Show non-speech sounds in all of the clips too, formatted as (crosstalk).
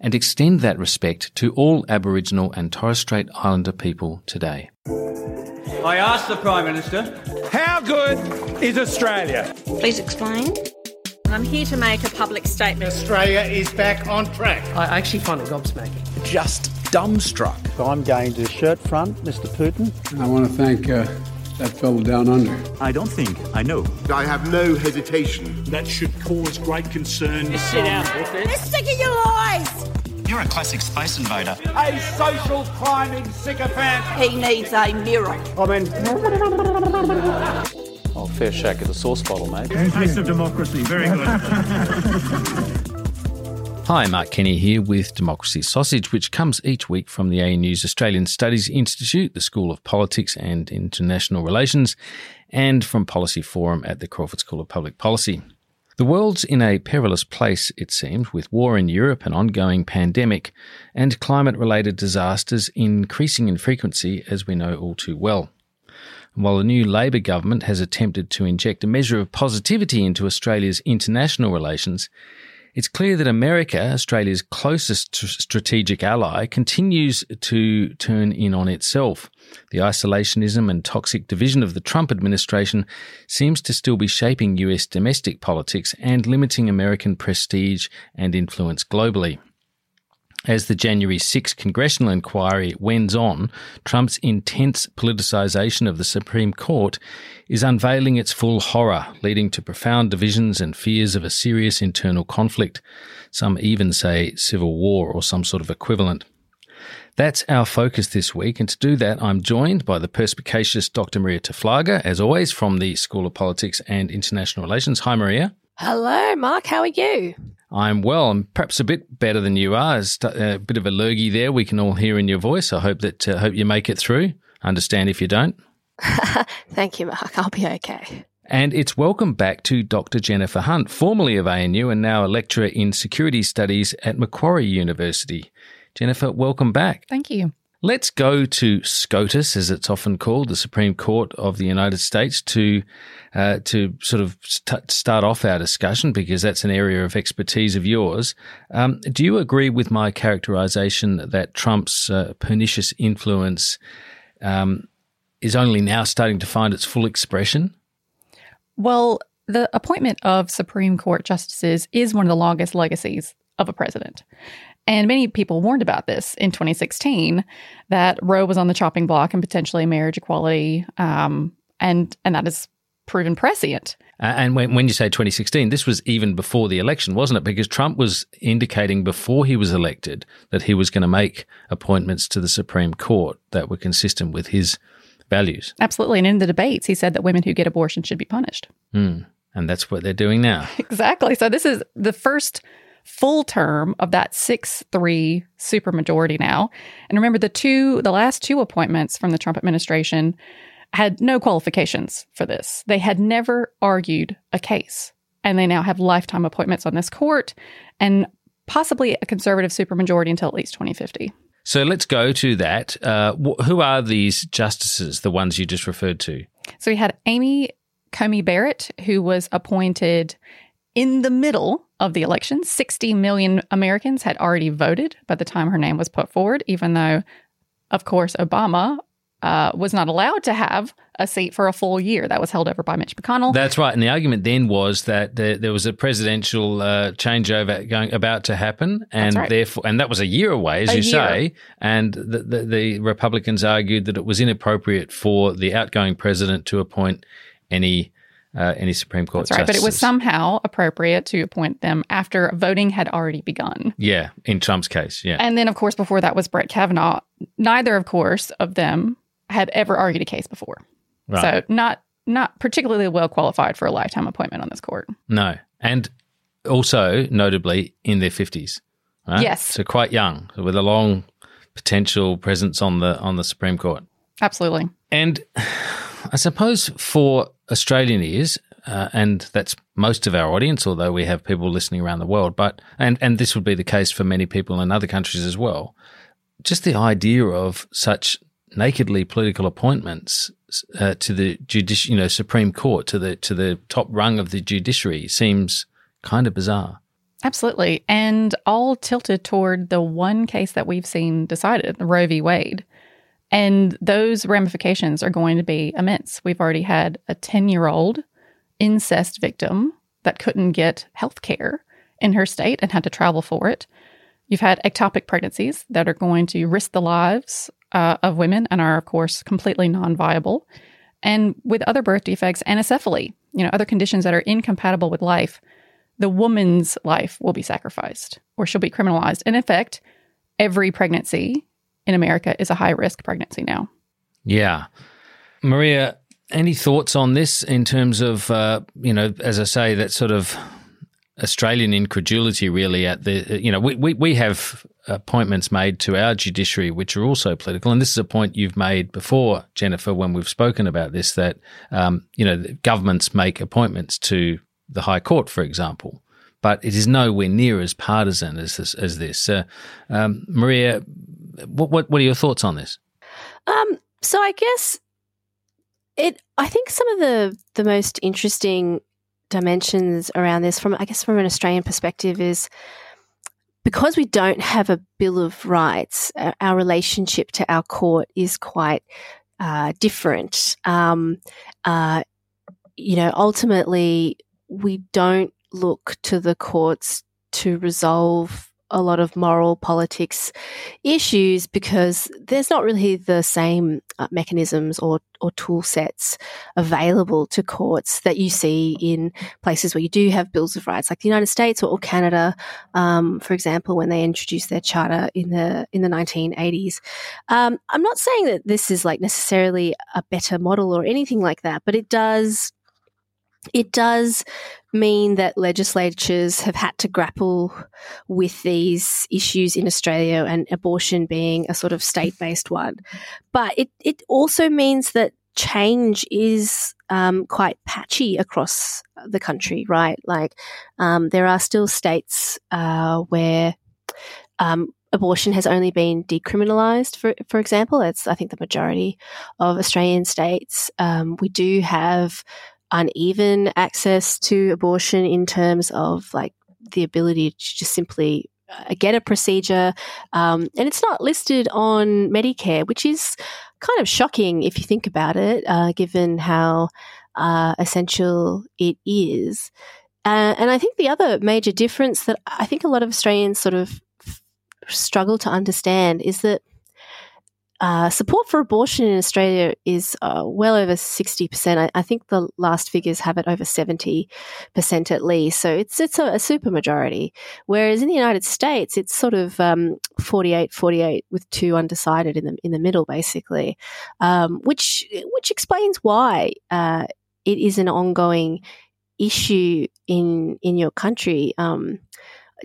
and extend that respect to all Aboriginal and Torres Strait Islander people today. I asked the Prime Minister, how good is Australia? Please explain. I'm here to make a public statement. Australia is back on track. I actually find it gobsmacking. Just dumbstruck. I'm going to shirt front, Mr. Putin. I want to thank uh, that fellow down under. I don't think I know. I have no hesitation. That should cause great concern. Just sit down, They're sick of your lies. You're a classic space invader. A social climbing sycophant. He needs a mirror. I mean. Oh, fair shake of the sauce bottle, mate. Taste of democracy. Very good. (laughs) Hi, Mark Kenny here with Democracy Sausage, which comes each week from the ANU's Australian Studies Institute, the School of Politics and International Relations, and from Policy Forum at the Crawford School of Public Policy. The world's in a perilous place, it seems, with war in Europe, an ongoing pandemic, and climate related disasters increasing in frequency, as we know all too well. While the new Labor government has attempted to inject a measure of positivity into Australia's international relations, it's clear that America, Australia's closest strategic ally, continues to turn in on itself. The isolationism and toxic division of the Trump administration seems to still be shaping US domestic politics and limiting American prestige and influence globally. As the January 6 congressional inquiry wends on, Trump's intense politicization of the Supreme Court is unveiling its full horror, leading to profound divisions and fears of a serious internal conflict. Some even say civil war or some sort of equivalent. That's our focus this week, and to do that, I'm joined by the perspicacious Dr. Marija Taflaga, as always, from the School of Politics and International Relations. Hi, Marija. Hello, Mark. How are you? I'm well. I'm perhaps a bit better than you are. A bit of a lurgy there. We can all hear in your voice. I hope that uh, hope you make it through. Understand if you don't. (laughs) Thank you, Mark. I'll be okay. And it's welcome back to Dr. Jennifer Hunt, formerly of ANU and now a lecturer in security studies at Macquarie University. Jennifer, welcome back. Thank you. Let's go to SCOTUS, as it's often called, the Supreme Court of the United States, to uh, to sort of st- start off our discussion because that's an area of expertise of yours. Um, do you agree with my characterization that Trump's uh, pernicious influence um, is only now starting to find its full expression? Well, the appointment of Supreme Court justices is one of the longest legacies of a president. And many people warned about this in 2016 that Roe was on the chopping block and potentially marriage equality, um, and and that is proven prescient. And when, when you say 2016, this was even before the election, wasn't it? Because Trump was indicating before he was elected that he was going to make appointments to the Supreme Court that were consistent with his values. Absolutely. And in the debates, he said that women who get abortion should be punished. Mm. And that's what they're doing now. (laughs) exactly. So this is the first full term of that 6-3 supermajority now. And remember the two the last two appointments from the Trump administration had no qualifications for this. They had never argued a case. And they now have lifetime appointments on this court and possibly a conservative supermajority until at least 2050. So let's go to that. Uh, wh- who are these justices, the ones you just referred to? So we had Amy Coney Barrett, who was appointed in the middle of the election. 60 million Americans had already voted by the time her name was put forward, even though, of course, Obama uh, was not allowed to have a seat for a full year. That was held over by Mitch McConnell. That's right. And the argument then was that there, there was a presidential uh, changeover going about to happen, and right. therefore, and that was a year away, as A you year. say. And the, the, the Republicans argued that it was inappropriate for the outgoing president to appoint any uh, any Supreme Court That's right. But it was somehow appropriate to appoint them after voting had already begun. yeah, in Trump's case, yeah. And then, of course, before that was Brett Kavanaugh. Neither, of course, of them had ever argued a case before. Right. So not not particularly well qualified for a lifetime appointment on this court. No, and also notably in their fifties. Right? Yes. so quite young, with a long potential presence on the on the Supreme Court. Absolutely. And (sighs) I suppose for Australian ears, uh, and that's most of our audience, although we have people listening around the world, but and and this would be the case for many people in other countries as well. Just the idea of such nakedly political appointments uh, to the judici- you know, Supreme Court, to the to the top rung of the judiciary, seems kind of bizarre. Absolutely. And all tilted toward the one case that we've seen decided, Roe v. Wade. And those ramifications are going to be immense. We've already had a 10 year old incest victim that couldn't get health care in her state and had to travel for it. You've had ectopic pregnancies that are going to risk the lives uh, of women and are, of course, completely non viable. And with other birth defects, anencephaly, you know, other conditions that are incompatible with life, the woman's life will be sacrificed or she'll be criminalized. In effect, every pregnancy in America is a high risk pregnancy now. Yeah. Marija, any thoughts on this in terms of, uh, you know, as I say, that sort of Australian incredulity really at the, you know, we, we, we have appointments made to our judiciary which are also political. And this is a point you've made before, Jennifer, when we've spoken about this, that, um, you know, governments make appointments to the High Court, for example. But it is nowhere near as partisan as this. As this. Uh, um, Marija, what, what what are your thoughts on this? Um, so I guess it. I think some of the the most interesting dimensions around this, from I guess from an Australian perspective, is because we don't have a Bill of Rights. uh, Our relationship to our court is quite uh, different. Um, uh, you know, ultimately, we don't look to the courts to resolve a lot of moral politics issues because there's not really the same uh, mechanisms or, or tool sets available to courts that you see in places where you do have bills of rights, like the United States or, or Canada, um, for example, when they introduced their charter in the in the 1980s. Um, I'm not saying that this is like necessarily a better model or anything like that, but it does it does mean that legislatures have had to grapple with these issues in Australia and abortion being a sort of state based one. But it, it also means that change is um, quite patchy across the country, right? Like um, there are still states uh, where um, abortion has only been decriminalised, for for example. It's I think the majority of Australian states. Um, we do have uneven access to abortion in terms of like the ability to just simply uh, get a procedure, um, and it's not listed on Medicare, which is kind of shocking if you think about it, uh, given how uh, essential it is. Uh, and I think the other major difference that I think a lot of Australians sort of struggle to understand is that uh, support for abortion in Australia is uh, well over 60%. I, I, think the last figures have it over 70% at least. So it's, it's a, a super majority. Whereas in the United States, it's sort of um, 48 48 with two undecided in the, in the middle, basically, um, which, which explains why uh, it is an ongoing issue in, in your country. Um,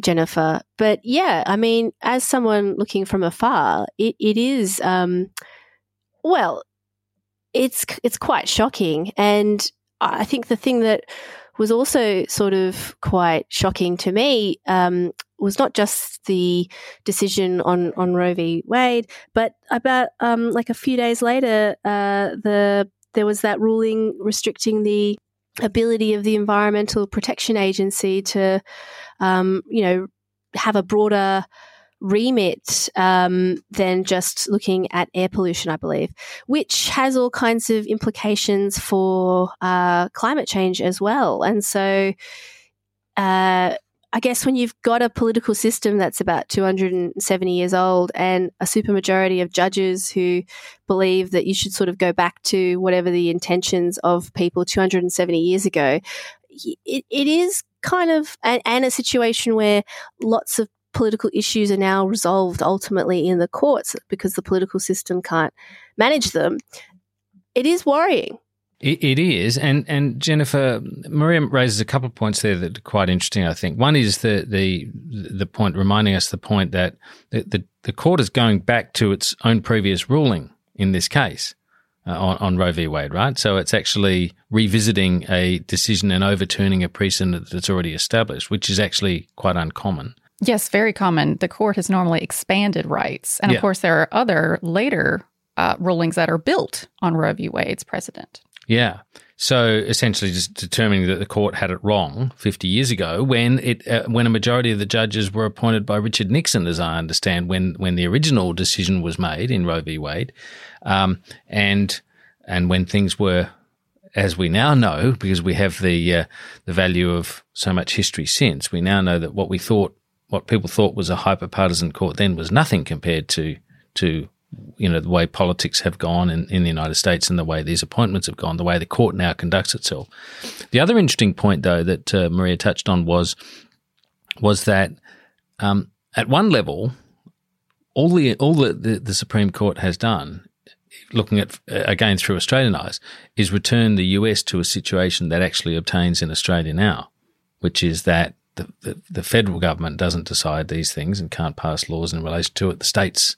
Jennifer. But yeah, I mean, as someone looking from afar, it, it is, um, well, it's, it's quite shocking. And I think the thing that was also sort of quite shocking to me, um, was not just the decision on, on Roe v. Wade, but about, um, like a few days later, uh, the, there was that ruling restricting the ability of the Environmental Protection Agency to, um, you know, have a broader remit um, than just looking at air pollution, I believe, which has all kinds of implications for uh, climate change as well. And so, uh, I guess when you've got a political system that's about 270 years old and a supermajority of judges who believe that you should sort of go back to whatever the intentions of people 270 years ago, it, it is kind of, and, and a situation where lots of political issues are now resolved ultimately in the courts because the political system can't manage them. It is worrying. It, it is, and and Jennifer Marija raises a couple of points there that are quite interesting. I think one is the the the point reminding us the point that the the, the court is going back to its own previous ruling in this case uh, on, on Roe v. Wade, right? So it's actually revisiting a decision and overturning a precedent that's already established, which is actually quite uncommon. Yes, very common. The court has normally expanded rights, and of course, there are other later uh, rulings that are built on Roe v. Wade's precedent. Yeah. So essentially, just determining that the court had it wrong 50 years ago, when it uh, when a majority of the judges were appointed by Richard Nixon, as I understand, when when the original decision was made in Roe v. Wade, um, and and when things were, as we now know, because we have the uh, the value of so much history since, we now know that what we thought, what people thought was a hyper partisan court then was nothing compared to to you know, the way politics have gone in, in the United States and the way these appointments have gone, the way the court now conducts itself. The other interesting point, though, that uh, Marija touched on was was that um, at one level, all the all that the, the, Supreme Court has done, looking at uh, again through Australian eyes, is return the US to a situation that actually obtains in Australia now, which is that the, the, the federal government doesn't decide these things and can't pass laws in relation to it. The states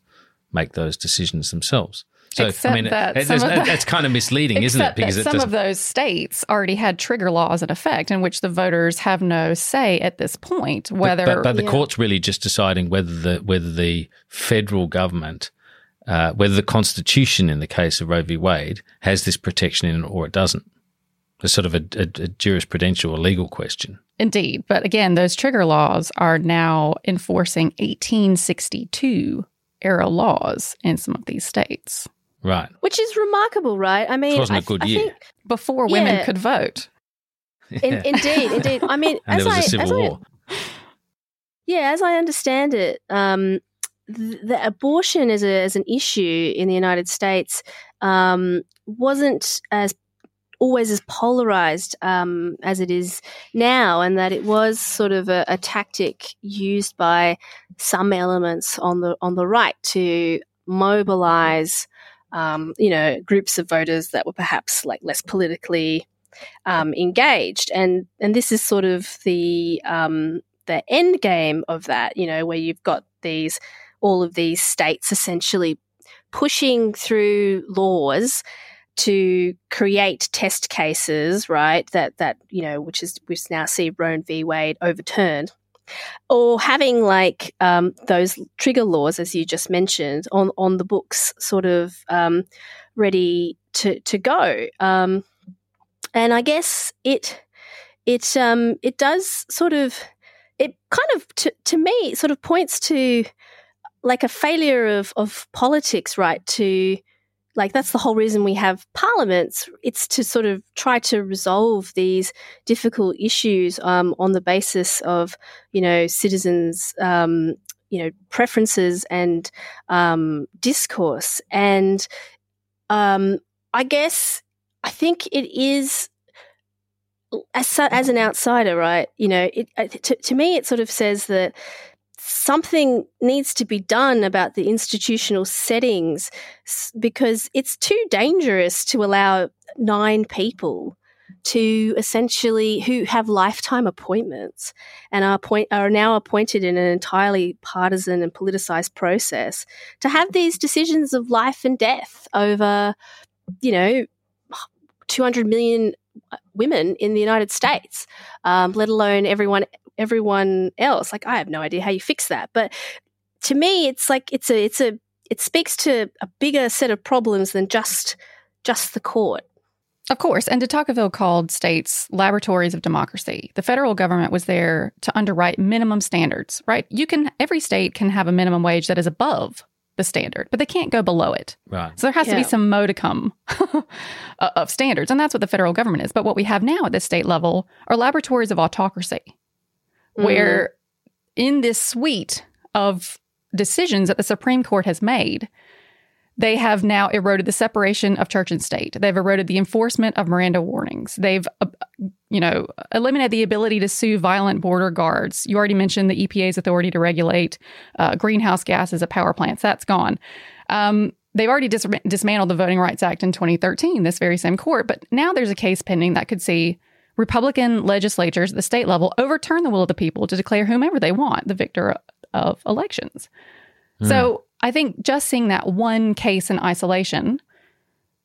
make those decisions themselves. So Except I mean, that it, it, that's kind of misleading, isn't it? Because some of those states already had trigger laws in effect, in which the voters have no say at this point. Whether, but, but, but the court's really just deciding whether the whether the federal government, uh, whether the Constitution, in the case of Roe v. Wade, has this protection in it or it doesn't. It's sort of a, a, a jurisprudential or legal question. Indeed, but again, those trigger laws are now enforcing 1862 era laws in some of these states. Right. Which is remarkable, right? I mean, it wasn't a good I, year. I before women yeah. could vote. In, (laughs) indeed, indeed. I mean, and as there was I, a civil war. I, yeah, as I understand it, um, the, the abortion as a as an issue in the United States um, wasn't as always as polarized um, as it is now, and that it was sort of a, a, tactic used by some elements on the on the right to mobilize, um, you know, groups of voters that were perhaps like less politically um, engaged, and and this is sort of the um, the end game of that, you know, where you've got these all of these states essentially pushing through laws to create test cases, right? That that you know, which is which now see Roe v. Wade overturned, or having like um, those trigger laws, as you just mentioned, on on the books, sort of um, ready to to go. Um, and I guess it it um, it does sort of it kind of to, to me sort of points to like a failure of of politics, right? To like that's the whole reason we have parliaments. It's to sort of try to resolve these difficult issues um, on the basis of you know citizens. Um, you know preferences and um, discourse, and um, I guess I think it is as as an outsider, right? You know, it, to, to me, it sort of says that something needs to be done about the institutional settings because it's too dangerous to allow nine people to essentially who have lifetime appointments and are point, are now appointed in an entirely partisan and politicized process to have these decisions of life and death over you know 200 million women in the United States, um, let alone everyone everyone else. Like I have no idea how you fix that. But to me, it's like it's a it's a it speaks to a bigger set of problems than just just the court. Of course. And de Tocqueville called states laboratories of democracy. The federal government was there to underwrite minimum standards, right? You can, every state can have a minimum wage that is above the standard, but they can't go below it. Right. So there has yeah. to be some modicum (laughs) of standards. And that's what the federal government is. But what we have now at the state level are laboratories of autocracy, mm. where in this suite of decisions that the Supreme Court has made, they have now eroded the separation of church and state. They've eroded the enforcement of Miranda warnings. They've, uh, you know, eliminated the ability to sue violent border guards. You already mentioned the EPA's authority to regulate uh, greenhouse gases at power plants. That's gone. Um, they've already dis- dismantled the Voting Rights Act in 2013, this very same court. But now there's a case pending that could see Republican legislatures at the state level overturn the will of the people to declare whomever they want the victor of elections. Mm. So I think just seeing that one case in isolation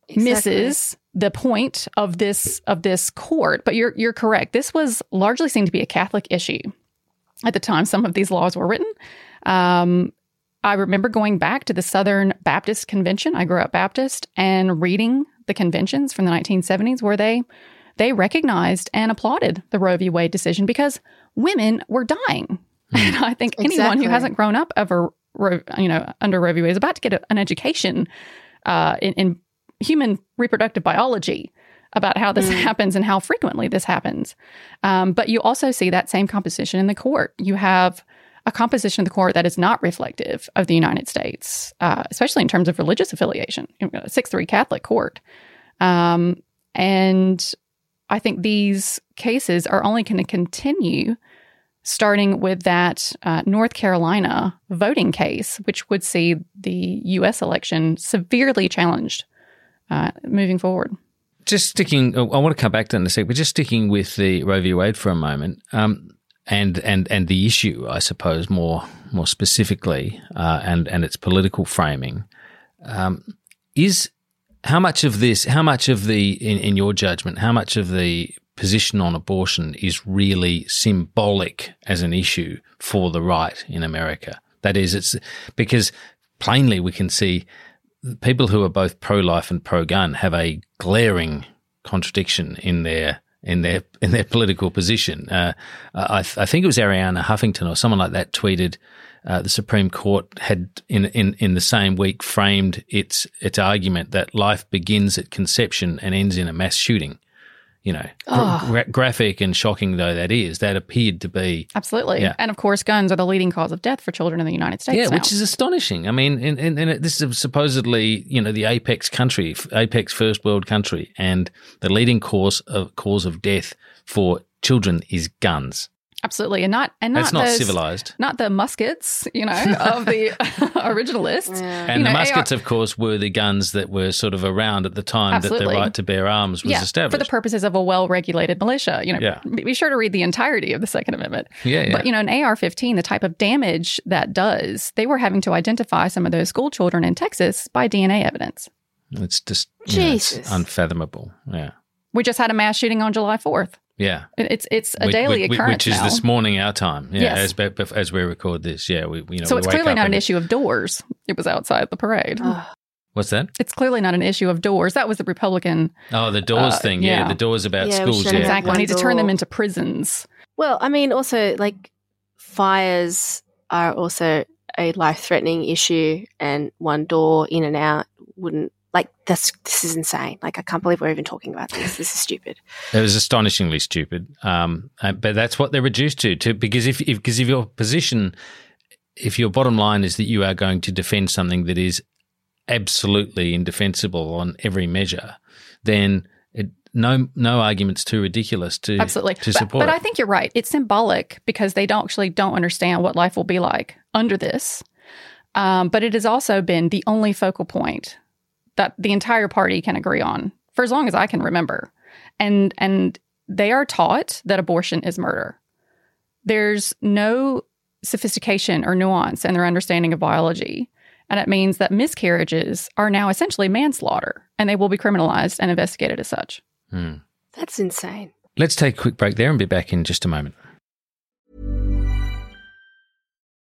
exactly. misses the point of this of this court. But you're you're correct. This was largely seen to be a Catholic issue at the time some of these laws were written. Um, I remember going back to the Southern Baptist Convention. I grew up Baptist and reading the conventions from the 1970s where they they recognized and applauded the Roe v. Wade decision because women were dying. Hmm. And I think exactly. anyone who hasn't grown up ever you know, under Roe v. Wade is about to get a, an education uh, in, in, human reproductive biology about how this mm. happens and how frequently this happens. Um, but you also see that same composition in the court. You have a composition of the court that is not reflective of the United States, uh, especially in terms of religious affiliation. Six three Catholic court, um, and I think these cases are only going to continue starting with that uh, North Carolina voting case, which would see the U.S. election severely challenged uh, moving forward. Just sticking, I want to come back to that in a sec, but just sticking with the Roe v. Wade for a moment, um, and and and the issue, I suppose, more more specifically, uh, and and its political framing, um, is how much of this, how much of the, in, in your judgment, how much of the position on abortion is really symbolic as an issue for the right in America. That is, it's because plainly we can see people who are both pro life and pro gun have a glaring contradiction in their in their in their political position. Uh, I, I, think it was Arianna Huffington or someone like that tweeted uh, the Supreme Court had in, in in the same week framed its its argument that life begins at conception and ends in a mass shooting you know, oh. gra- graphic and shocking though that is, that appeared to be absolutely. Yeah. And of course, guns are the leading cause of death for children in the United States. Yeah, now. which is astonishing. I mean, and, and, and, this is supposedly you know the apex country, apex first world country, and the leading cause of cause of death for children is guns. Absolutely, and not and not, not those, civilized. Not the muskets, you know, (laughs) of the (laughs) originalists. Yeah. And you the know, muskets, AR- of course, were the guns that were sort of around at the time Absolutely. that the right to bear arms was yeah, established for the purposes of a well-regulated militia. You know, yeah. be sure to read the entirety of the Second Amendment. Yeah, yeah. But you know, an AR-15, the type of damage that does, they were having to identify some of those school children in Texas by DNA evidence. It's just Jesus. Know, it's unfathomable. Yeah. We just had a mass shooting on July 4th. Yeah, it's it's a daily we, occurrence which is now. this morning our time. Yeah, yes. as as we record this. Yeah, we you know. So it's clearly not an issue of doors. It was outside the parade. What's that? It's clearly not an issue of doors. That was the Republican. Oh, the doors uh, thing. Yeah. yeah. the doors about yeah, schools. Yeah, exactly. We need to turn them into prisons. Well, I mean, also like fires are also a life-threatening issue, and one door in and out wouldn't like this this is insane. Like i can't believe we're even talking about this. This is stupid. It was astonishingly stupid. Um, uh, but that's what they're reduced to to because if because if, if your position if your bottom line is that you are going to defend something that is absolutely indefensible on every measure then it, no no arguments too ridiculous to absolutely. to support but, but i think you're right. It's symbolic because they don't actually don't understand what life will be like under this. Um, but it has also been the only focal point that the entire party can agree on for as long as I can remember. And and they are taught that abortion is murder. There's no sophistication or nuance in their understanding of biology. And it means that miscarriages are now essentially manslaughter and they will be criminalized and investigated as such. Hmm. That's insane. Let's take a quick break there and be back in just a moment.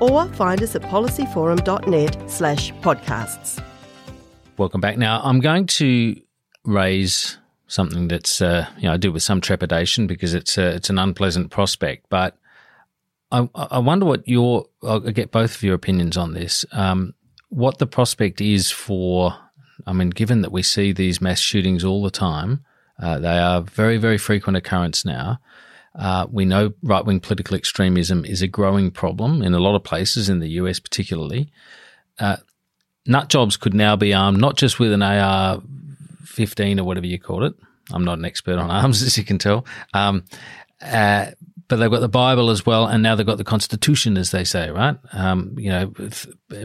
Or find us at policyforum.net slash podcasts. Welcome back. Now, I'm going to raise something that's uh, you know I do with some trepidation because it's a, it's an unpleasant prospect. But I, I wonder what your I'll get both of your opinions on this. Um, what the prospect is for? I mean, given that we see these mass shootings all the time, uh, they are very very frequent occurrence now. Uh, we know right wing political extremism is a growing problem in a lot of places in the US, particularly. Uh, nut jobs could now be armed not just with an AR 15 or whatever you call it. I'm not an expert on arms, (laughs) as you can tell. Um, uh, but they've got the Bible as well, and now they've got the Constitution, as they say, right? Um, you know,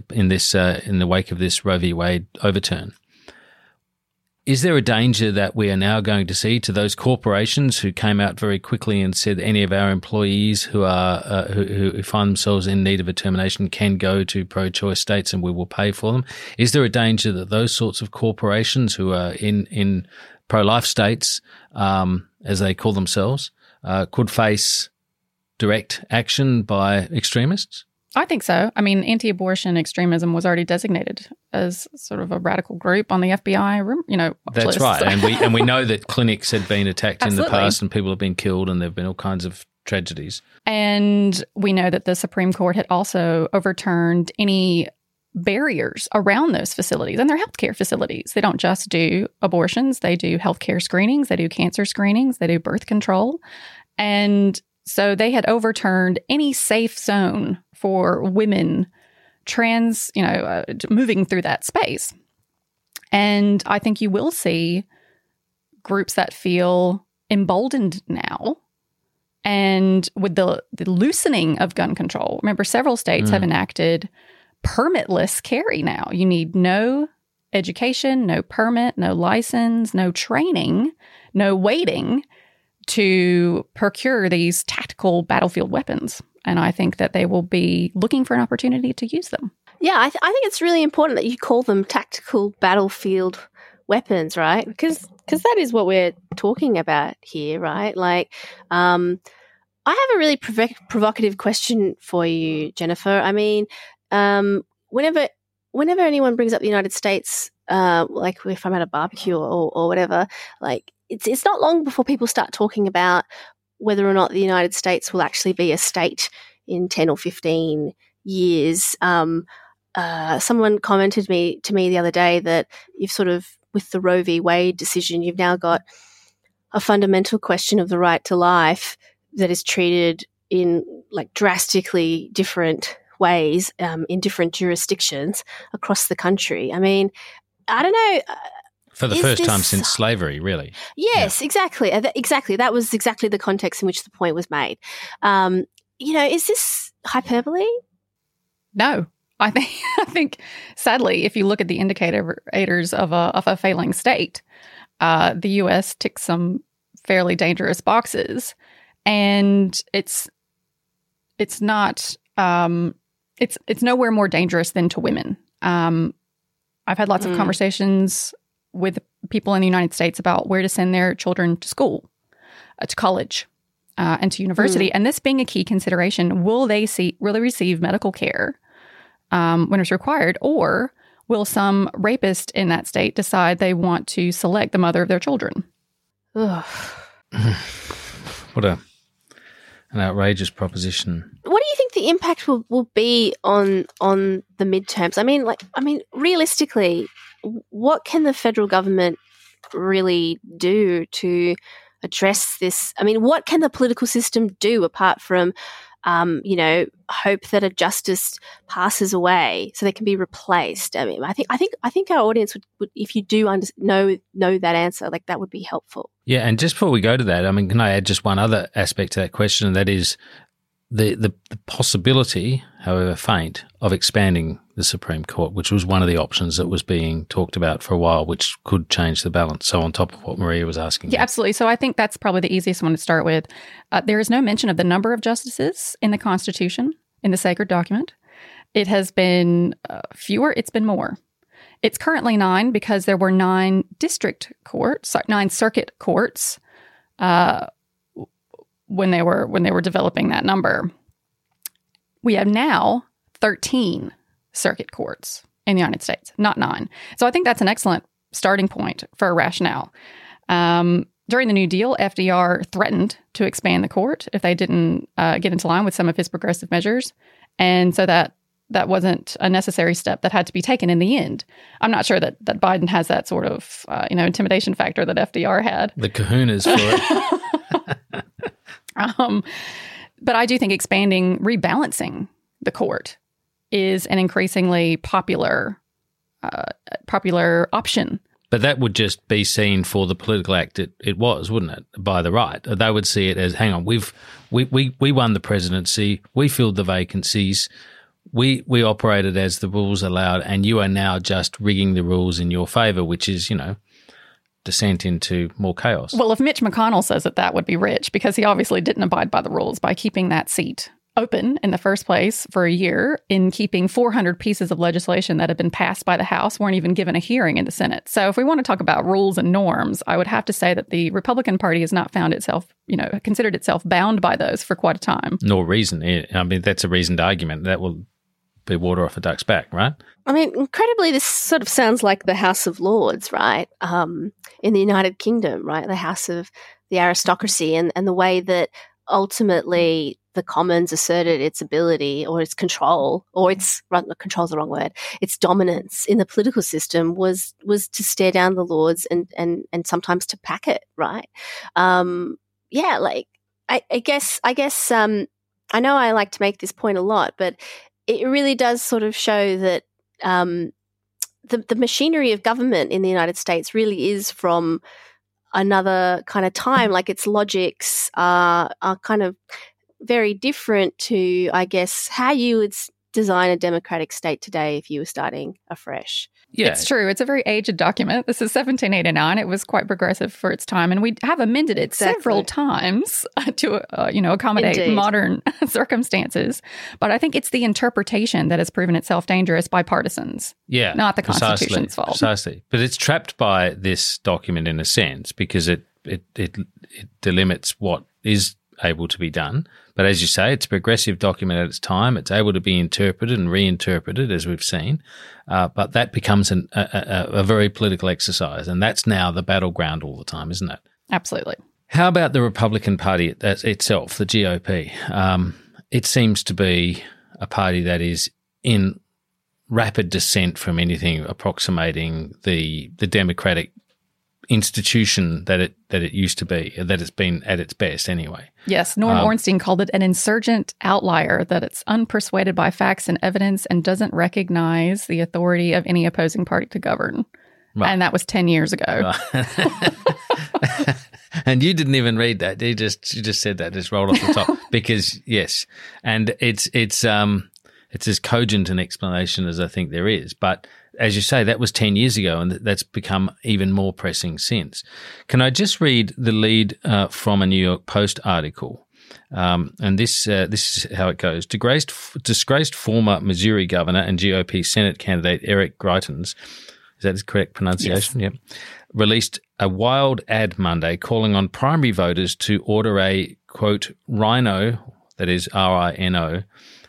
in this uh, in the wake of this Roe v. Wade overturn. Is there a danger that we are now going to see to those corporations who came out very quickly and said any of our employees who are uh, who, who, find themselves in need of a termination can go to pro-choice states and we will pay for them? Is there a danger that those sorts of corporations who are in in pro-life states, um, as they call themselves, uh, could face direct action by extremists? I think so. I mean, anti-abortion extremism was already designated as sort of a radical group on the FBI, you know. That's list. right, and we and we know that (laughs) clinics had been attacked in the past, and people have been killed, and there've been all kinds of tragedies. And we know that the Supreme Court had also overturned any barriers around those facilities and their healthcare facilities. They don't just do abortions; they do healthcare screenings, they do cancer screenings, they do birth control, and so they had overturned any safe zone for women trans, you know, uh, moving through that space. And I think you will see groups that feel emboldened now. And with the, the loosening of gun control, remember, several states mm. have enacted permitless carry now. You need no education, no permit, no license, no training, no waiting to procure these tactical battlefield weapons. And I think that they will be looking for an opportunity to use them. Yeah, I, th- I think it's really important that you call them tactical battlefield weapons, right? Because because that is what we're talking about here, right? Like, um, I have a really prov- provocative question for you, Jennifer. I mean, um, whenever whenever anyone brings up the United States, uh, like if I'm at a barbecue or, or whatever, like it's it's not long before people start talking about whether or not the United States will actually be a state in ten or fifteen years. Um, uh, someone commented me to me the other day that you've sort of with the Roe v. Wade decision, you've now got a fundamental question of the right to life that is treated in like drastically different ways um, in different jurisdictions across the country. I mean, I don't know. For the first time since slavery, really. Yes, yeah. exactly. Uh, exactly. That was exactly the context in which the point was made. Um, you know, is this hyperbole? No. I think (laughs) I think sadly, if you look at the indicators of a of a failing state, uh, the U.S. ticks some fairly dangerous boxes, and it's it's not um, it's it's nowhere more dangerous than to women. Um, I've had lots mm. of conversations with people in the United States about where to send their children to school, uh, to college, uh, and to university. Mm. And this being a key consideration, will they see will they receive medical care um, when it's required, or will some rapist in that state decide they want to select the mother of their children? (sighs) what a An outrageous proposition. What do you think the impact will, will be on on the midterms? I mean, like, I mean, realistically, what can the federal government really do to address this? I mean, what can the political system do apart from um, you know, hope that a justice passes away so they can be replaced. I mean, I think, I think, I think our audience would, would if you do under, know know that answer, like that would be helpful. Yeah, and just before we go to that, I mean, can I add just one other aspect to that question, and that is the, the, the possibility, however faint, of expanding the Supreme Court, which was one of the options that was being talked about for a while, which could change the balance. So, on top of what Marija was asking. Yeah, absolutely. So, I think that's probably the easiest one to start with. Uh, there is no mention of the number of justices in the Constitution, in the sacred document. It has been uh, fewer, it's been more. It's currently nine because there were nine district courts, nine circuit courts. Uh, when they were when they were developing that number. We have now 13 circuit courts in the United States, not nine. So I think that's an excellent starting point for a rationale. Um, during the New Deal, FDR threatened to expand the court if they didn't uh, get into line with some of his progressive measures, and so that that wasn't a necessary step that had to be taken in the end. I'm not sure that that Biden has that sort of uh, you know intimidation factor that FDR had. The Kahunas for it. (laughs) (laughs) Um, but I do think expanding, rebalancing the court is an increasingly popular uh, popular option. But that would just be seen for the political act it, it was, wouldn't it? By the right, they would see it as, hang on, we've we, we, we won the presidency, we filled the vacancies, we we operated as the rules allowed, and you are now just rigging the rules in your favour, which is you know descent into more chaos. Well, if Mitch McConnell says that that would be rich because he obviously didn't abide by the rules by keeping that seat open in the first place for a year in keeping 400 pieces of legislation that had been passed by the House weren't even given a hearing in the Senate. So if we want to talk about rules and norms, I would have to say that the Republican Party has not found itself, you know, considered itself bound by those for quite a time. Nor reason. I mean, that's a reasoned argument. That will be water off a duck's back, right? I mean, incredibly, this sort of sounds like the House of Lords, right? Um, in the United Kingdom, right? The House of the aristocracy and, and the way that ultimately the Commons asserted its ability or its control or its control is the wrong word its dominance in the political system was was to stare down the Lords and and and sometimes to pack it right um, yeah like I, I guess I guess um, I know I like to make this point a lot but it really does sort of show that um, the, the machinery of government in the United States really is from another kind of time. Like its logics are, are kind of very different to, I guess, how you would design a democratic state today if you were starting afresh. Yeah. It's true. It's a very aged document. This is 1789. It was quite progressive for its time, and we have amended it exactly. several times (laughs) to, uh, you know, accommodate Indeed. modern (laughs) circumstances. But I think it's the interpretation that has proven itself dangerous by partisans. Yeah, not the precisely, Constitution's fault. Precisely. But it's trapped by this document in a sense because it it it, it delimits what is able to be done. But as you say, it's a progressive document at its time. It's able to be interpreted and reinterpreted, as we've seen. Uh, but that becomes an, a, a, a very political exercise. And that's now the battleground all the time, isn't it? Absolutely. How about the Republican Party itself, the GOP? Um, it seems to be a party that is in rapid descent from anything approximating the the Democratic institution that it that it used to be, that it's been at its best anyway. Yes, Norm um, Ornstein called it an insurgent outlier that it's unpersuaded by facts and evidence and doesn't recognize the authority of any opposing party to govern. Right. And that was 10 years ago. Right. (laughs) and you didn't even read that. You just you just said that just rolled off the top (laughs) because yes. And it's it's um it's as cogent an explanation as I think there is, but as you say, that was 10 years ago, and that's become even more pressing since. Can I just read the lead uh, from a New York Post article? Um, and this uh, this is how it goes. Disgraced, disgraced former Missouri governor and GOP Senate candidate Eric Greitens, is that his correct pronunciation? Yes. Yep. Released a wild ad Monday calling on primary voters to order a quote rhino, that is R I N O,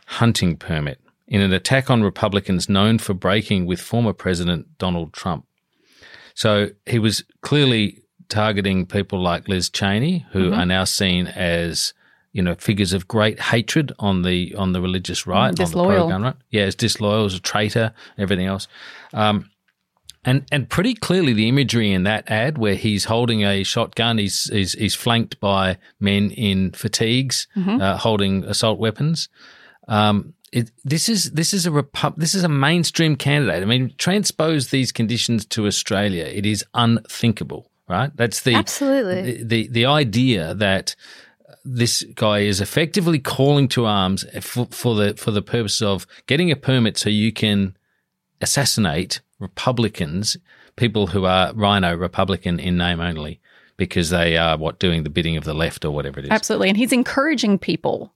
hunting permit in an attack on Republicans known for breaking with former President Donald Trump. So he was clearly targeting people like Liz Cheney, who mm-hmm. are now seen as, you know, figures of great hatred on the on the religious right, disloyal. on the pro-gun right. Yeah, as disloyal, as a traitor, everything else. Um, and and pretty clearly the imagery in that ad where he's holding a shotgun, he's he's, he's flanked by men in fatigues, Mhm. uh, holding assault weapons. Um, it, this is this is a repu- this is a mainstream candidate. I mean, transpose these conditions to Australia, it is unthinkable, right? That's the Absolutely. the the, the idea that this guy is effectively calling to arms for, for the for the purpose of getting a permit so you can assassinate Republicans, people who are Rhino Republican in name only, because they are what doing the bidding of the left or whatever it is. Absolutely. And he's encouraging people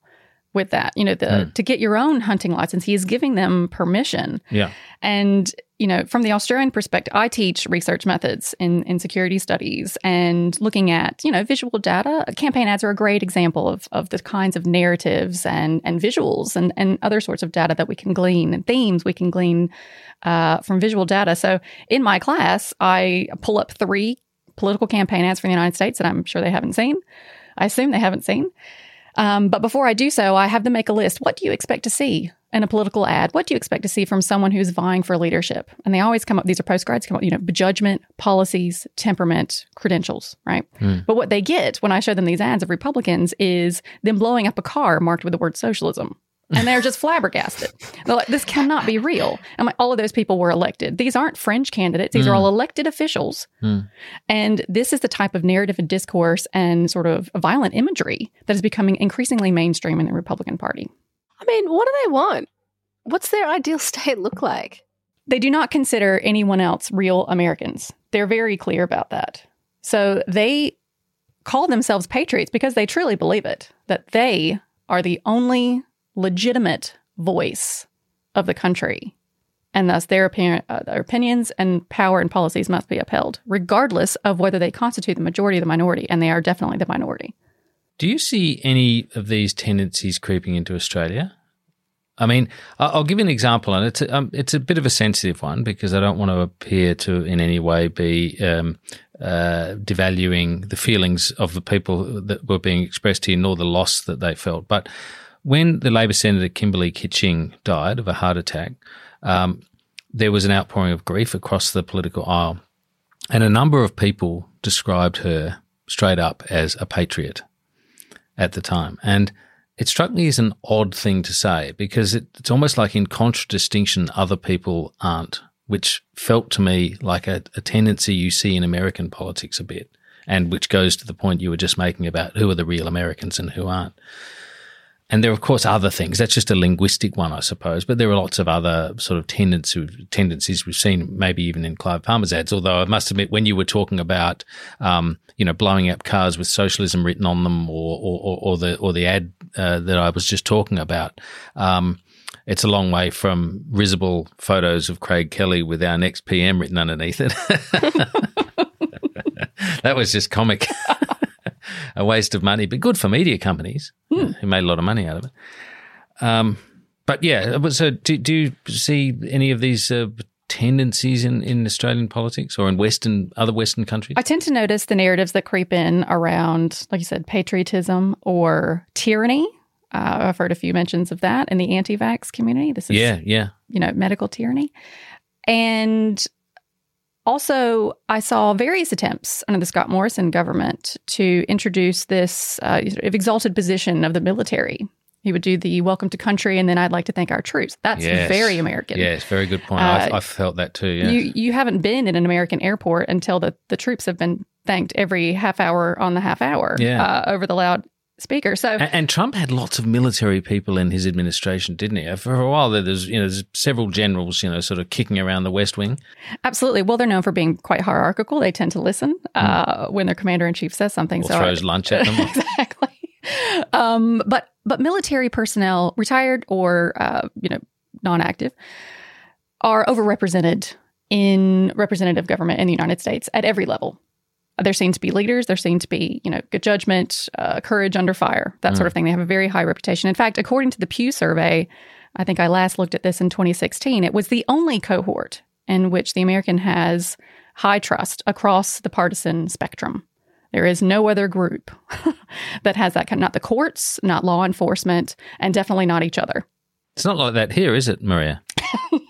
with that, you know, the Mm. to get your own hunting license. He is giving them permission. Yeah. And, you know, from the Australian perspective, I teach research methods in, in security studies and looking at, you know, visual data. Campaign ads are a great example of, of the kinds of narratives and, and visuals and, and other sorts of data that we can glean and themes we can glean uh, from visual data. So in my class, I pull up three political campaign ads from the United States that I'm sure they haven't seen. I assume they haven't seen. Um, but before I do so, I have them make a list. What do you expect to see in a political ad? What do you expect to see from someone who's vying for leadership? And they always come up, these are postcards, come up, you know, judgment, policies, temperament, credentials, right? Hmm. But what they get when I show them these ads of Republicans is them blowing up a car marked with the word socialism. And they're just flabbergasted. They're like, this cannot be real. I'm like, all of those people were elected. These aren't fringe candidates. These are Hmm. all elected officials. Hmm. And this is the type of narrative and discourse and sort of violent imagery that is becoming increasingly mainstream in the Republican Party. I mean, what do they want? What's their ideal (laughs) state look like? They do not consider anyone else real Americans. They're very clear about that. So they call themselves patriots because they truly believe it, that they are the only legitimate voice of the country. And thus, their, opinion, uh, their opinions and power and policies must be upheld, regardless of whether they constitute the majority or the minority. And they are definitely the minority. Do you see any of these tendencies creeping into Australia? I mean, I'll give you an example, and it's a, um, it's a bit of a sensitive one because I don't want to appear to in any way be um, uh, devaluing the feelings of the people that were being expressed here, nor the loss that they felt. But when the Labor Senator Kimberley Kitching died of a heart attack, um, there was an outpouring of grief across the political aisle, and a number of people described her straight up as a patriot at the time. And it struck me as an odd thing to say because it, it's almost like in contradistinction, other people aren't, which felt to me like a, a tendency you see in American politics a bit, and which goes to the point you were just making about who are the real Americans and who aren't. And there are, of course, other things. That's just a linguistic one, I suppose. But there are lots of other sort of tendencies, we've seen, maybe even in Clive Palmer's ads. Although I must admit, when you were talking about, um, you know, blowing up cars with socialism written on them, or or, or the or the ad uh, that I was just talking about, um, it's a long way from risible photos of Craig Kelly with our next PM written underneath it. (laughs) that was just comic. (laughs) a waste of money, but good for media companies who made a lot of money out of it. Um, but yeah, but so do, do you see any of these uh, tendencies in, in Australian politics or in Western other Western countries? I tend to notice the narratives that creep in around, like you said, patriotism or tyranny. Uh, I've heard a few mentions of that in the anti-vax community. This is, yeah, yeah. you know, medical tyranny, and also I saw various attempts under the Scott Morrison government to introduce this uh, exalted position of the military. He would do the "Welcome to Country," and then I'd like to thank our troops. That's Yes. very American. Yes, very good point. Uh, I've, I've felt that too. Yeah. You you haven't been in an American airport until the, the troops have been thanked every half hour on the half hour Yeah. uh, over the loudspeaker. So and, and Trump had lots of military people in his administration, didn't he? For a while there, there's you know there's several generals, you know, sort of kicking around the West Wing. absolutely, well, they're known for being quite hierarchical. They tend to listen uh, when their commander in chief says something. Or so I- throws lunch at them. (laughs) exactly. Um, but but military personnel, retired or uh, you know non-active, are overrepresented in representative government in the United States at every level. They're seen to be leaders. They're seen to be, you know, good judgment, uh, courage under fire, that sort of thing. They have a very high reputation. In fact, according to the Pew survey, I think I last looked at this in 2016. It was the only cohort in which the American has high trust across the partisan spectrum There is no other group (laughs) that has that kind. Not the courts, not law enforcement, and definitely not each other. It's not like that here, is it, Marija? (laughs)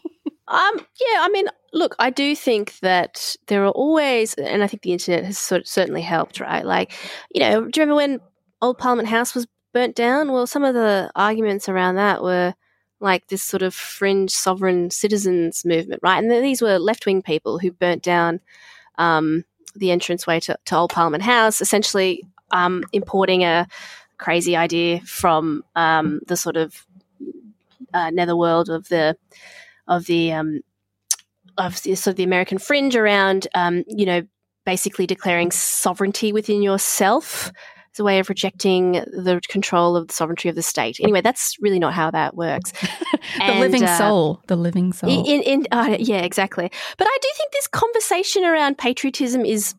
Um, yeah, I mean, look, I do think that there are always, and I think the internet has sort of certainly helped, right? Like, you know, do you remember when Old Parliament House was burnt down? Well, some of the arguments around that were like this sort of fringe sovereign citizens movement, right? And these were left wing people who burnt down um, the entranceway to, to Old Parliament House, essentially um, importing a crazy idea from um, the sort of uh, netherworld of the of the um, of sort of the American fringe around, um, you know, basically declaring sovereignty within yourself as a way of rejecting the control of the sovereignty of the state. Anyway, that's really not how that works. (laughs) the and, living uh, soul, the living soul. In, in uh, yeah, exactly. But I do think this conversation around patriotism is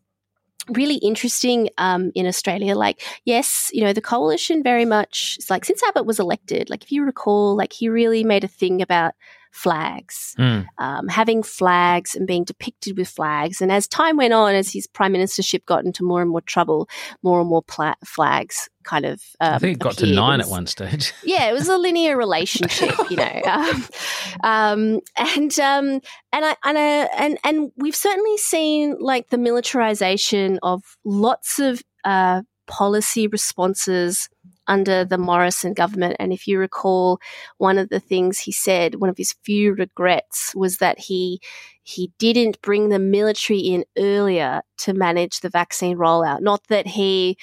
really interesting um, in Australia. Like, yes, you know, the coalition very much, it's like since Abbott was elected, like if you recall, like he really made a thing about flags, mm. um, having flags and being depicted with flags. And as time went on, as his prime ministership got into more and more trouble, more and more pla- flags kind of. Um, I think it got appeared. to nine was, at one stage. (laughs) yeah, it was a linear relationship, you know, (laughs) um, um, and um, and I and I, and and we've certainly seen like the militarization of lots of uh, policy responses under the Morrison government. And if you recall, one of the things he said, one of his few regrets, was that he he didn't bring the military in earlier to manage the vaccine rollout. Not that he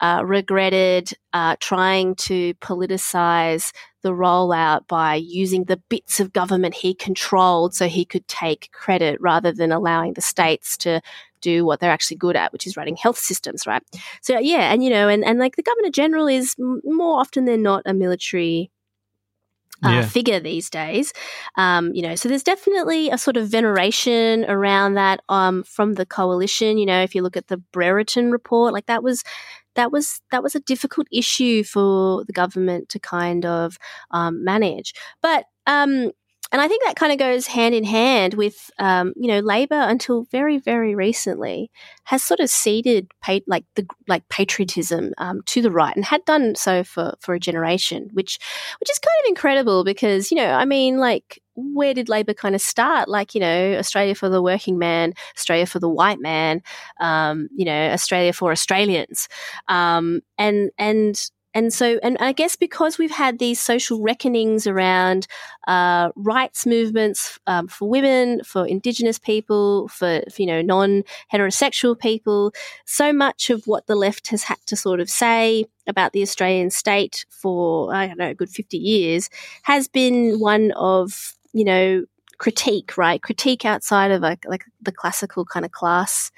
uh, regretted uh, trying to politicize the rollout by using the bits of government he controlled so he could take credit rather than allowing the states to do what they're actually good at, which is running health systems, right? So, yeah, and you know, and, and like the governor general is more often than not a military uh, yeah. figure these days. Um, you know, so there's definitely a sort of veneration around that um, from the coalition. You know, if you look at the Brereton report, like that was that was that was a difficult issue for the government to kind of um, manage. But um, and I think that kind of goes hand in hand with, um, you know, Labor until very, very recently has sort of ceded pa- like the like patriotism um, to the right and had done so for for a generation, which which is kind of incredible because you know, I mean, like where did Labor kind of start? Like, you know, Australia for the working man, Australia for the white man, um, you know, Australia for Australians, um, and and and so, and I guess because we've had these social reckonings around uh, rights movements um, for women, for Indigenous people, for, for you know non heterosexual people, so much of what the left has had to sort of say about the Australian state for I don't know a good fifty years has been one of you know critique, right? Critique outside of like like the classical kind of class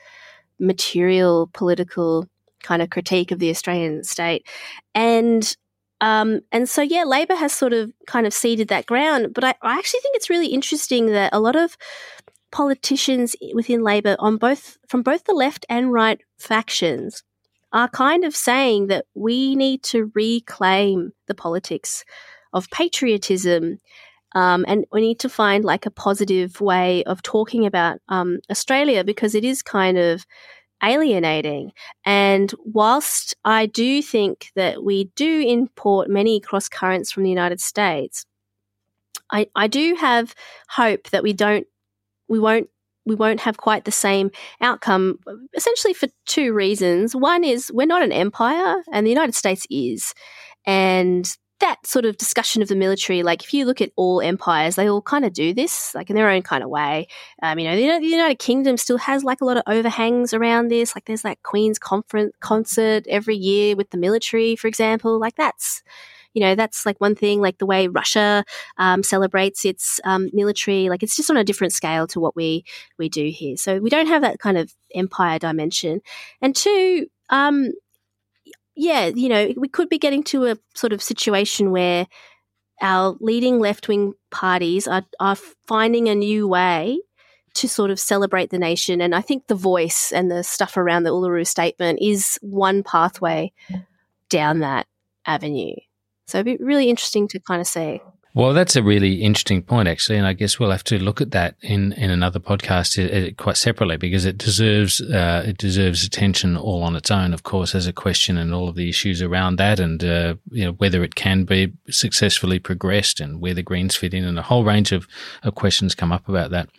material political kind of critique of the Australian state. And um, and so, yeah, Labor has sort of kind of ceded that ground. But I, I actually think it's really interesting that a lot of politicians within Labor, on both from both the left and right factions, are kind of saying that we need to reclaim the politics of patriotism. Um, and we need to find like a positive way of talking about um, Australia because it is kind of alienating. And whilst I do think that we do import many cross currents from the United States, I, I do have hope that we don't, we won't we won't have quite the same outcome, essentially for two reasons. One is we're not an empire, and the United States is. And that sort of discussion of the military, like if you look at all empires, they all kind of do this, like in their own kind of way. Um, you know, the, the, United Kingdom still has like a lot of overhangs around this. Like there's that Queen's conference concert every year with the military, for example. Like that's, you know, that's like one thing. Like the way Russia um, celebrates its um, military, like it's just on a different scale to what we we do here. So we don't have that kind of empire dimension. And two, um, yeah, you know, we could be getting to a sort of situation where our leading left wing parties are, are finding a new way to sort of celebrate the nation. And I think the voice and the stuff around the Uluru Statement is one pathway down that avenue. So it'd be really interesting to kind of see. Well, that's a really interesting point, actually, and I guess we'll have to look at that in, in another podcast uh, uh, quite separately because it deserves uh, it deserves attention all on its own. Of course, as a question and all of the issues around that, and uh, you know whether it can be successfully progressed and where the Greens fit in, and a whole range of, of questions come up about that.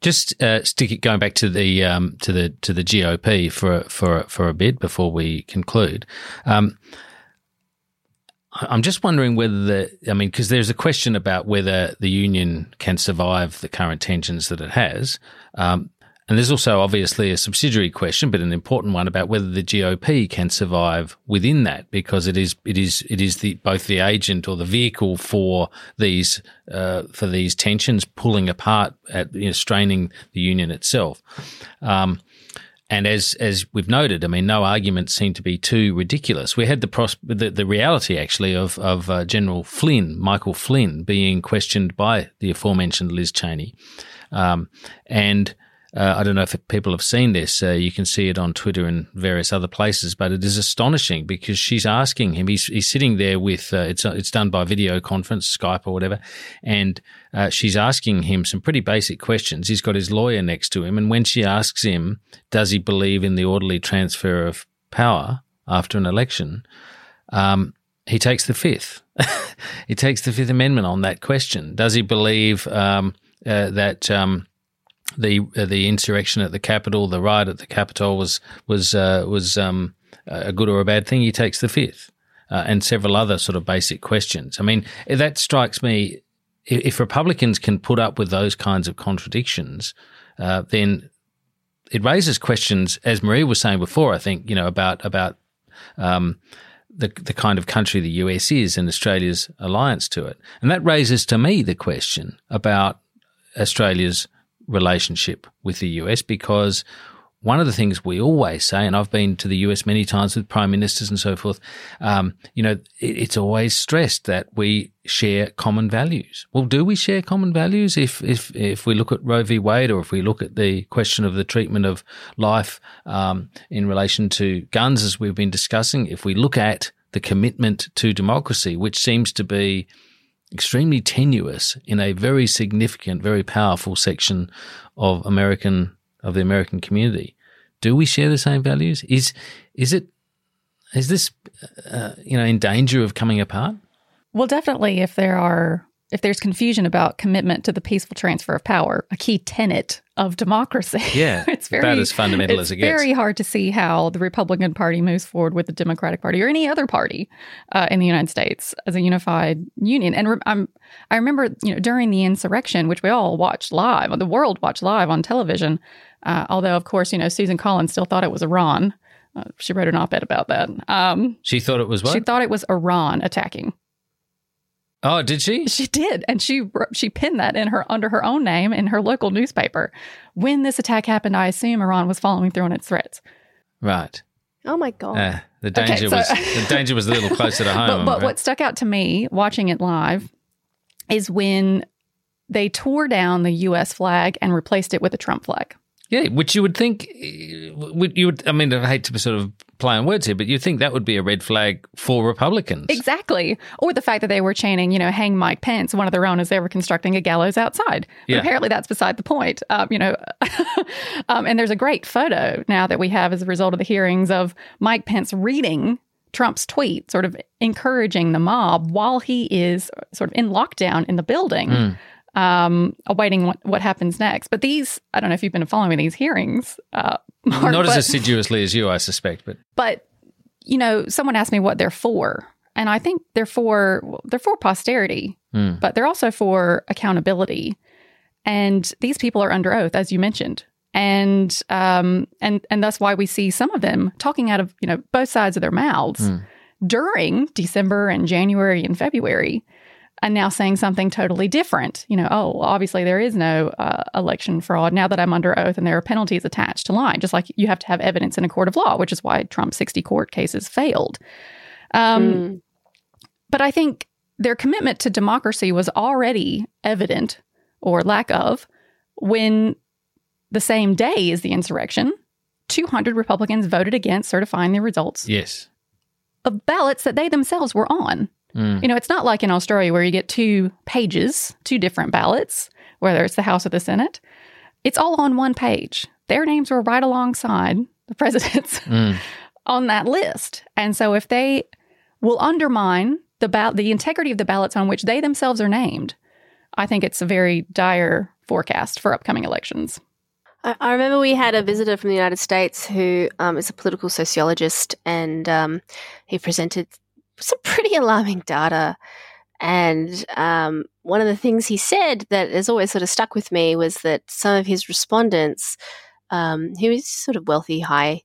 Just uh, stick it going back to the um, to the to the GOP for for for a bit before we conclude. Um, I'm just wondering whether the, I mean, because there's a question about whether the union can survive the current tensions that it has. Um, and there's also obviously a subsidiary question, but an important one about whether the GOP can survive within that, because it is it is it is the both the agent or the vehicle for these uh, for these tensions pulling apart at you know, straining the union itself. Um, and as as we've noted, I mean, no arguments seem to be too ridiculous. We had the pros- the, the reality actually of of uh, General Flynn, Michael Flynn, being questioned by the aforementioned Liz Cheney, um, and uh, I don't know if people have seen this. Uh, you can see it on Twitter and various other places, but it is astonishing because she's asking him. He's, he's sitting there with uh, it's it's done by video conference, Skype or whatever, and uh, she's asking him some pretty basic questions. He's got his lawyer next to him, and when she asks him, does he believe in the orderly transfer of power after an election? Um, he takes the fifth. (laughs) he takes the Fifth Amendment on that question. Does he believe um, uh, that? Um, the uh, the insurrection at the Capitol, the riot at the Capitol was was uh, was um, a good or a bad thing. He takes the fifth, uh, and several other sort of basic questions. I mean, that strikes me. If Republicans can put up with those kinds of contradictions, uh, then it raises questions, as Marie was saying before. I think you know about about um, the the kind of country the US is and Australia's alliance to it, and that raises to me the question about Australia's relationship with the US because one of the things we always say, and I've been to the US many times with prime ministers and so forth, um, you know, it's always stressed that we share common values. Well, do we share common values? If if if we look at Roe v. Wade, or if we look at the question of the treatment of life um, in relation to guns, as we've been discussing, if we look at the commitment to democracy, which seems to be extremely tenuous in a very significant, very powerful section of American of the American community. Do we share the same values? Is is it is this uh, you know in danger of coming apart? Well, definitely. If there are if there's confusion about commitment to the peaceful transfer of power, a key tenet of democracy. Yeah, (laughs) it's very about as fundamental as it gets. Very hard to see how the Republican Party moves forward with the Democratic Party or any other party uh, in the United States as a unified union. And re- I'm, I remember, you know, during the insurrection, which we all watched live, the world watched live on television. Uh, although, of course, you know, Susan Collins still thought it was Iran. Uh, she wrote an op-ed about that. Um, she thought it was what? She thought it was Iran attacking. Oh, did she? She did, and she she pinned that in her under her own name in her local newspaper. When this attack happened, I assume Iran was following through on its threats. Right. Oh my god. Uh, the danger okay, so, was the danger was a little closer to (laughs) home. But, but right? what stuck out to me watching it live is when they tore down the U.S. flag and replaced it with a Trump flag. Yeah, which you would think, you would. I mean, I hate to sort of play on words here, but you think that would be a red flag for Republicans. Exactly. Or the fact that they were chaining, you know, hang Mike Pence, one of their own, as they were constructing a gallows outside. But yeah. apparently that's beside the point. Um, you know, (laughs) um, and there's a great photo now that we have as a result of the hearings of Mike Pence reading Trump's tweet, sort of encouraging the mob while he is sort of in lockdown in the building. Mm um, awaiting what, what happens next. But these, I don't know if you've been following these hearings. Uh, (laughs) Mark, Not as assiduously as you, I suspect, but but you know, someone asked me what they're for, and I think they're for they're for posterity, mm. but they're also for accountability. And these people are under oath, as you mentioned, and um, and and that's why we see some of them talking out of you know both sides of their mouths mm. during December and January and February and now saying something totally different. You know, oh, obviously there is no uh, election fraud now that I'm under oath and there are penalties attached to lying, just like you have to have evidence in a court of law, which is why Trump's 60 court cases failed. Um, mm. But I think their commitment to democracy was already evident or lack of when the same day as the insurrection, 200 Republicans voted against certifying the results. Yes. Of ballots that they themselves were on. Mm. You know, it's not like in Australia where you get two pages, two different ballots, whether it's the House or the Senate. It's all on one page. Their names were right alongside the (laughs) president's mm. (laughs) on that list. And so if they will undermine the ba- the integrity of the ballots on which they themselves are named, I think it's a very dire forecast for upcoming elections. I, remember we had a visitor from the United States who um, is a political sociologist, and um, he presented some pretty alarming data. And um, one of the things he said that has always sort of stuck with me was that some of his respondents, um, he was sort of wealthy, high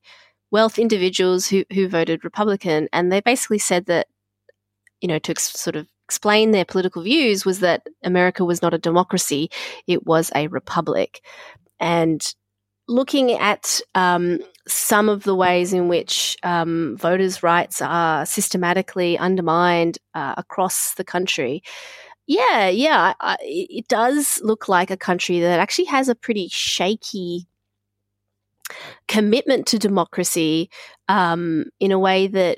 wealth individuals who, who voted Republican, and they basically said that, you know, to ex- sort of explain their political views was that America was not a democracy, it was a republic. And looking at um, some of the ways in which um, voters' rights are systematically undermined uh, across the country. Yeah, yeah, I, it does look like a country that actually has a pretty shaky commitment to democracy um, in a way that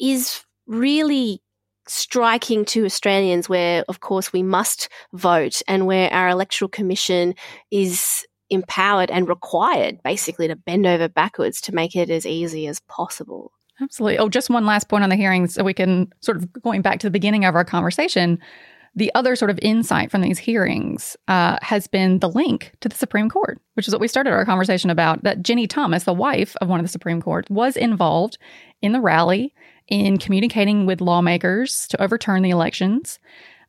is really striking to Australians, where, of course, we must vote and where our electoral commission is empowered and required basically to bend over backwards to make it as easy as possible. Absolutely. Oh, just one last point on the hearings so we can sort of going back to the beginning of our conversation. The other sort of insight from these hearings uh, has been the link to the Supreme Court, which is what we started our conversation about. That Ginni Thomas, the wife of one of the Supreme Court, was involved in the rally in communicating with lawmakers to overturn the elections.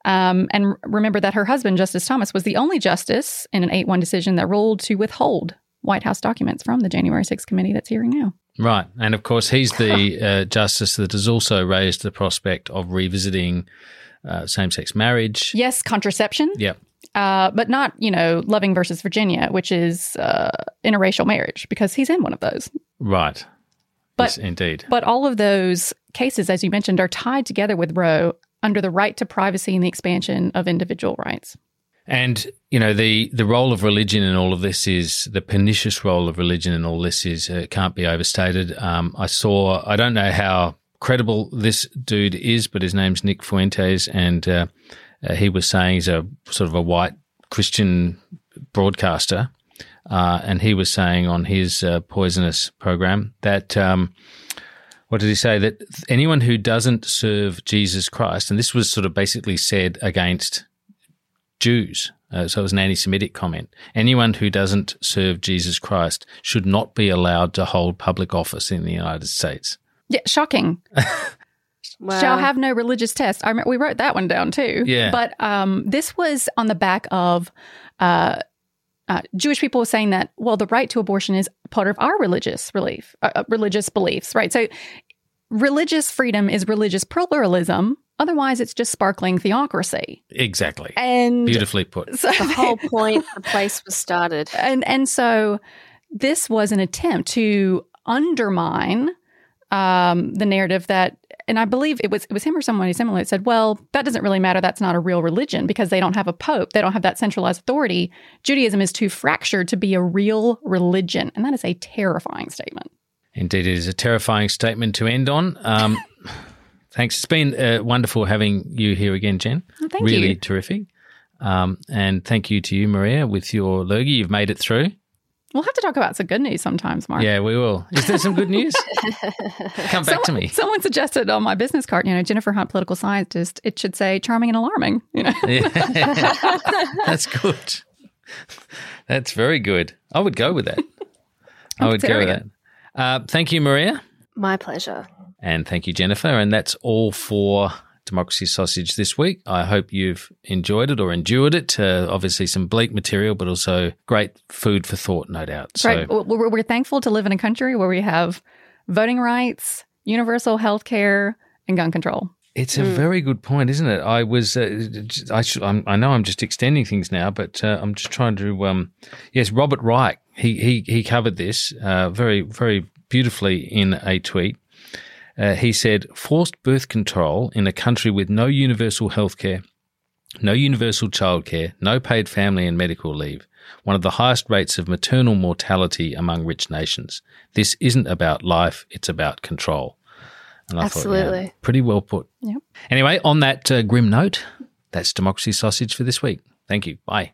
Um, and remember that her husband, Justice Thomas, was the only justice in an 8 1 decision that ruled to withhold White House documents from the January 6th committee that's hearing now. Right. And of course, he's the uh, justice that has also raised the prospect of revisiting uh, same sex marriage. Yes, contraception. Yep. Uh, but not, you know, Loving versus Virginia, which is uh, interracial marriage, because he's in one of those. Right. But, yes, indeed. But all of those cases, as you mentioned, are tied together with Roe under the right to privacy and the expansion of individual rights. And you know the the role of religion in all of this is the pernicious role of religion in all this is uh, can't be overstated. Um, I saw I don't know how credible this dude is, but his name's Nick Fuentes, and uh, uh, he was saying he's a sort of a white Christian broadcaster, uh, and he was saying on his uh, poisonous program that. Um, what did he say? That anyone who doesn't serve Jesus Christ, and this was sort of basically said against Jews, uh, so it was an anti Semitic comment. Anyone who doesn't serve Jesus Christ should not be allowed to hold public office in the United States. Yeah, shocking. (laughs) Wow. Shall have no religious test. I remember, we wrote that one down too. Yeah. But um, this was on the back of uh, uh, Jewish people saying that, well, the right to abortion is part of our religious relief, uh, uh, religious beliefs, right? So religious freedom is religious pluralism. Otherwise, it's just sparkling theocracy. Exactly. And beautifully put. So, the whole (laughs) point the place was started. And and so this was an attempt to undermine um, the narrative that and I believe it was it was him or someone similar that said, "Well, that doesn't really matter. That's not a real religion because they don't have a pope. They don't have that centralized authority. Judaism is too fractured to be a real religion." And that is a terrifying statement. Indeed, it is a terrifying statement to end on. Um, (laughs) thanks. It's been uh, wonderful having you here again, Jen. Oh, thank really you. terrific. Um, and thank you to you, Marija, with your lurgy. You've made it through. We'll have to talk about some good news sometimes, Mark. Yeah, we will. Is there some good news? (laughs) Come back someone, to me. Someone suggested on my business card, you know, Jennifer Hunt, political scientist, it should say charming and alarming. You know, yeah. (laughs) (laughs) that's good. That's very good. I would go with that. I would go with that. Uh, thank you, Marija. My pleasure. And thank you, Jennifer. And that's all for Democracy Sausage this week. I hope you've enjoyed it or endured it. Uh, obviously, some bleak material, but also great food for thought, no doubt. So, right. We're, we're thankful to live in a country where we have voting rights, universal health care, and gun control. It's a mm. very good point, isn't it? I was, uh, I, should, i know I'm just extending things now, but uh, I'm just trying to. Um, yes, Robert Reich, he he he covered this uh, very very beautifully in a tweet. Uh, he said, forced birth control in a country with no universal healthcare, no universal childcare, no paid family and medical leave, one of the highest rates of maternal mortality among rich nations. This isn't about life, it's about control. And I Absolutely. thought, yeah, pretty well put. Yep. Anyway, on that uh, grim note, that's Democracy Sausage for this week. Thank you. Bye.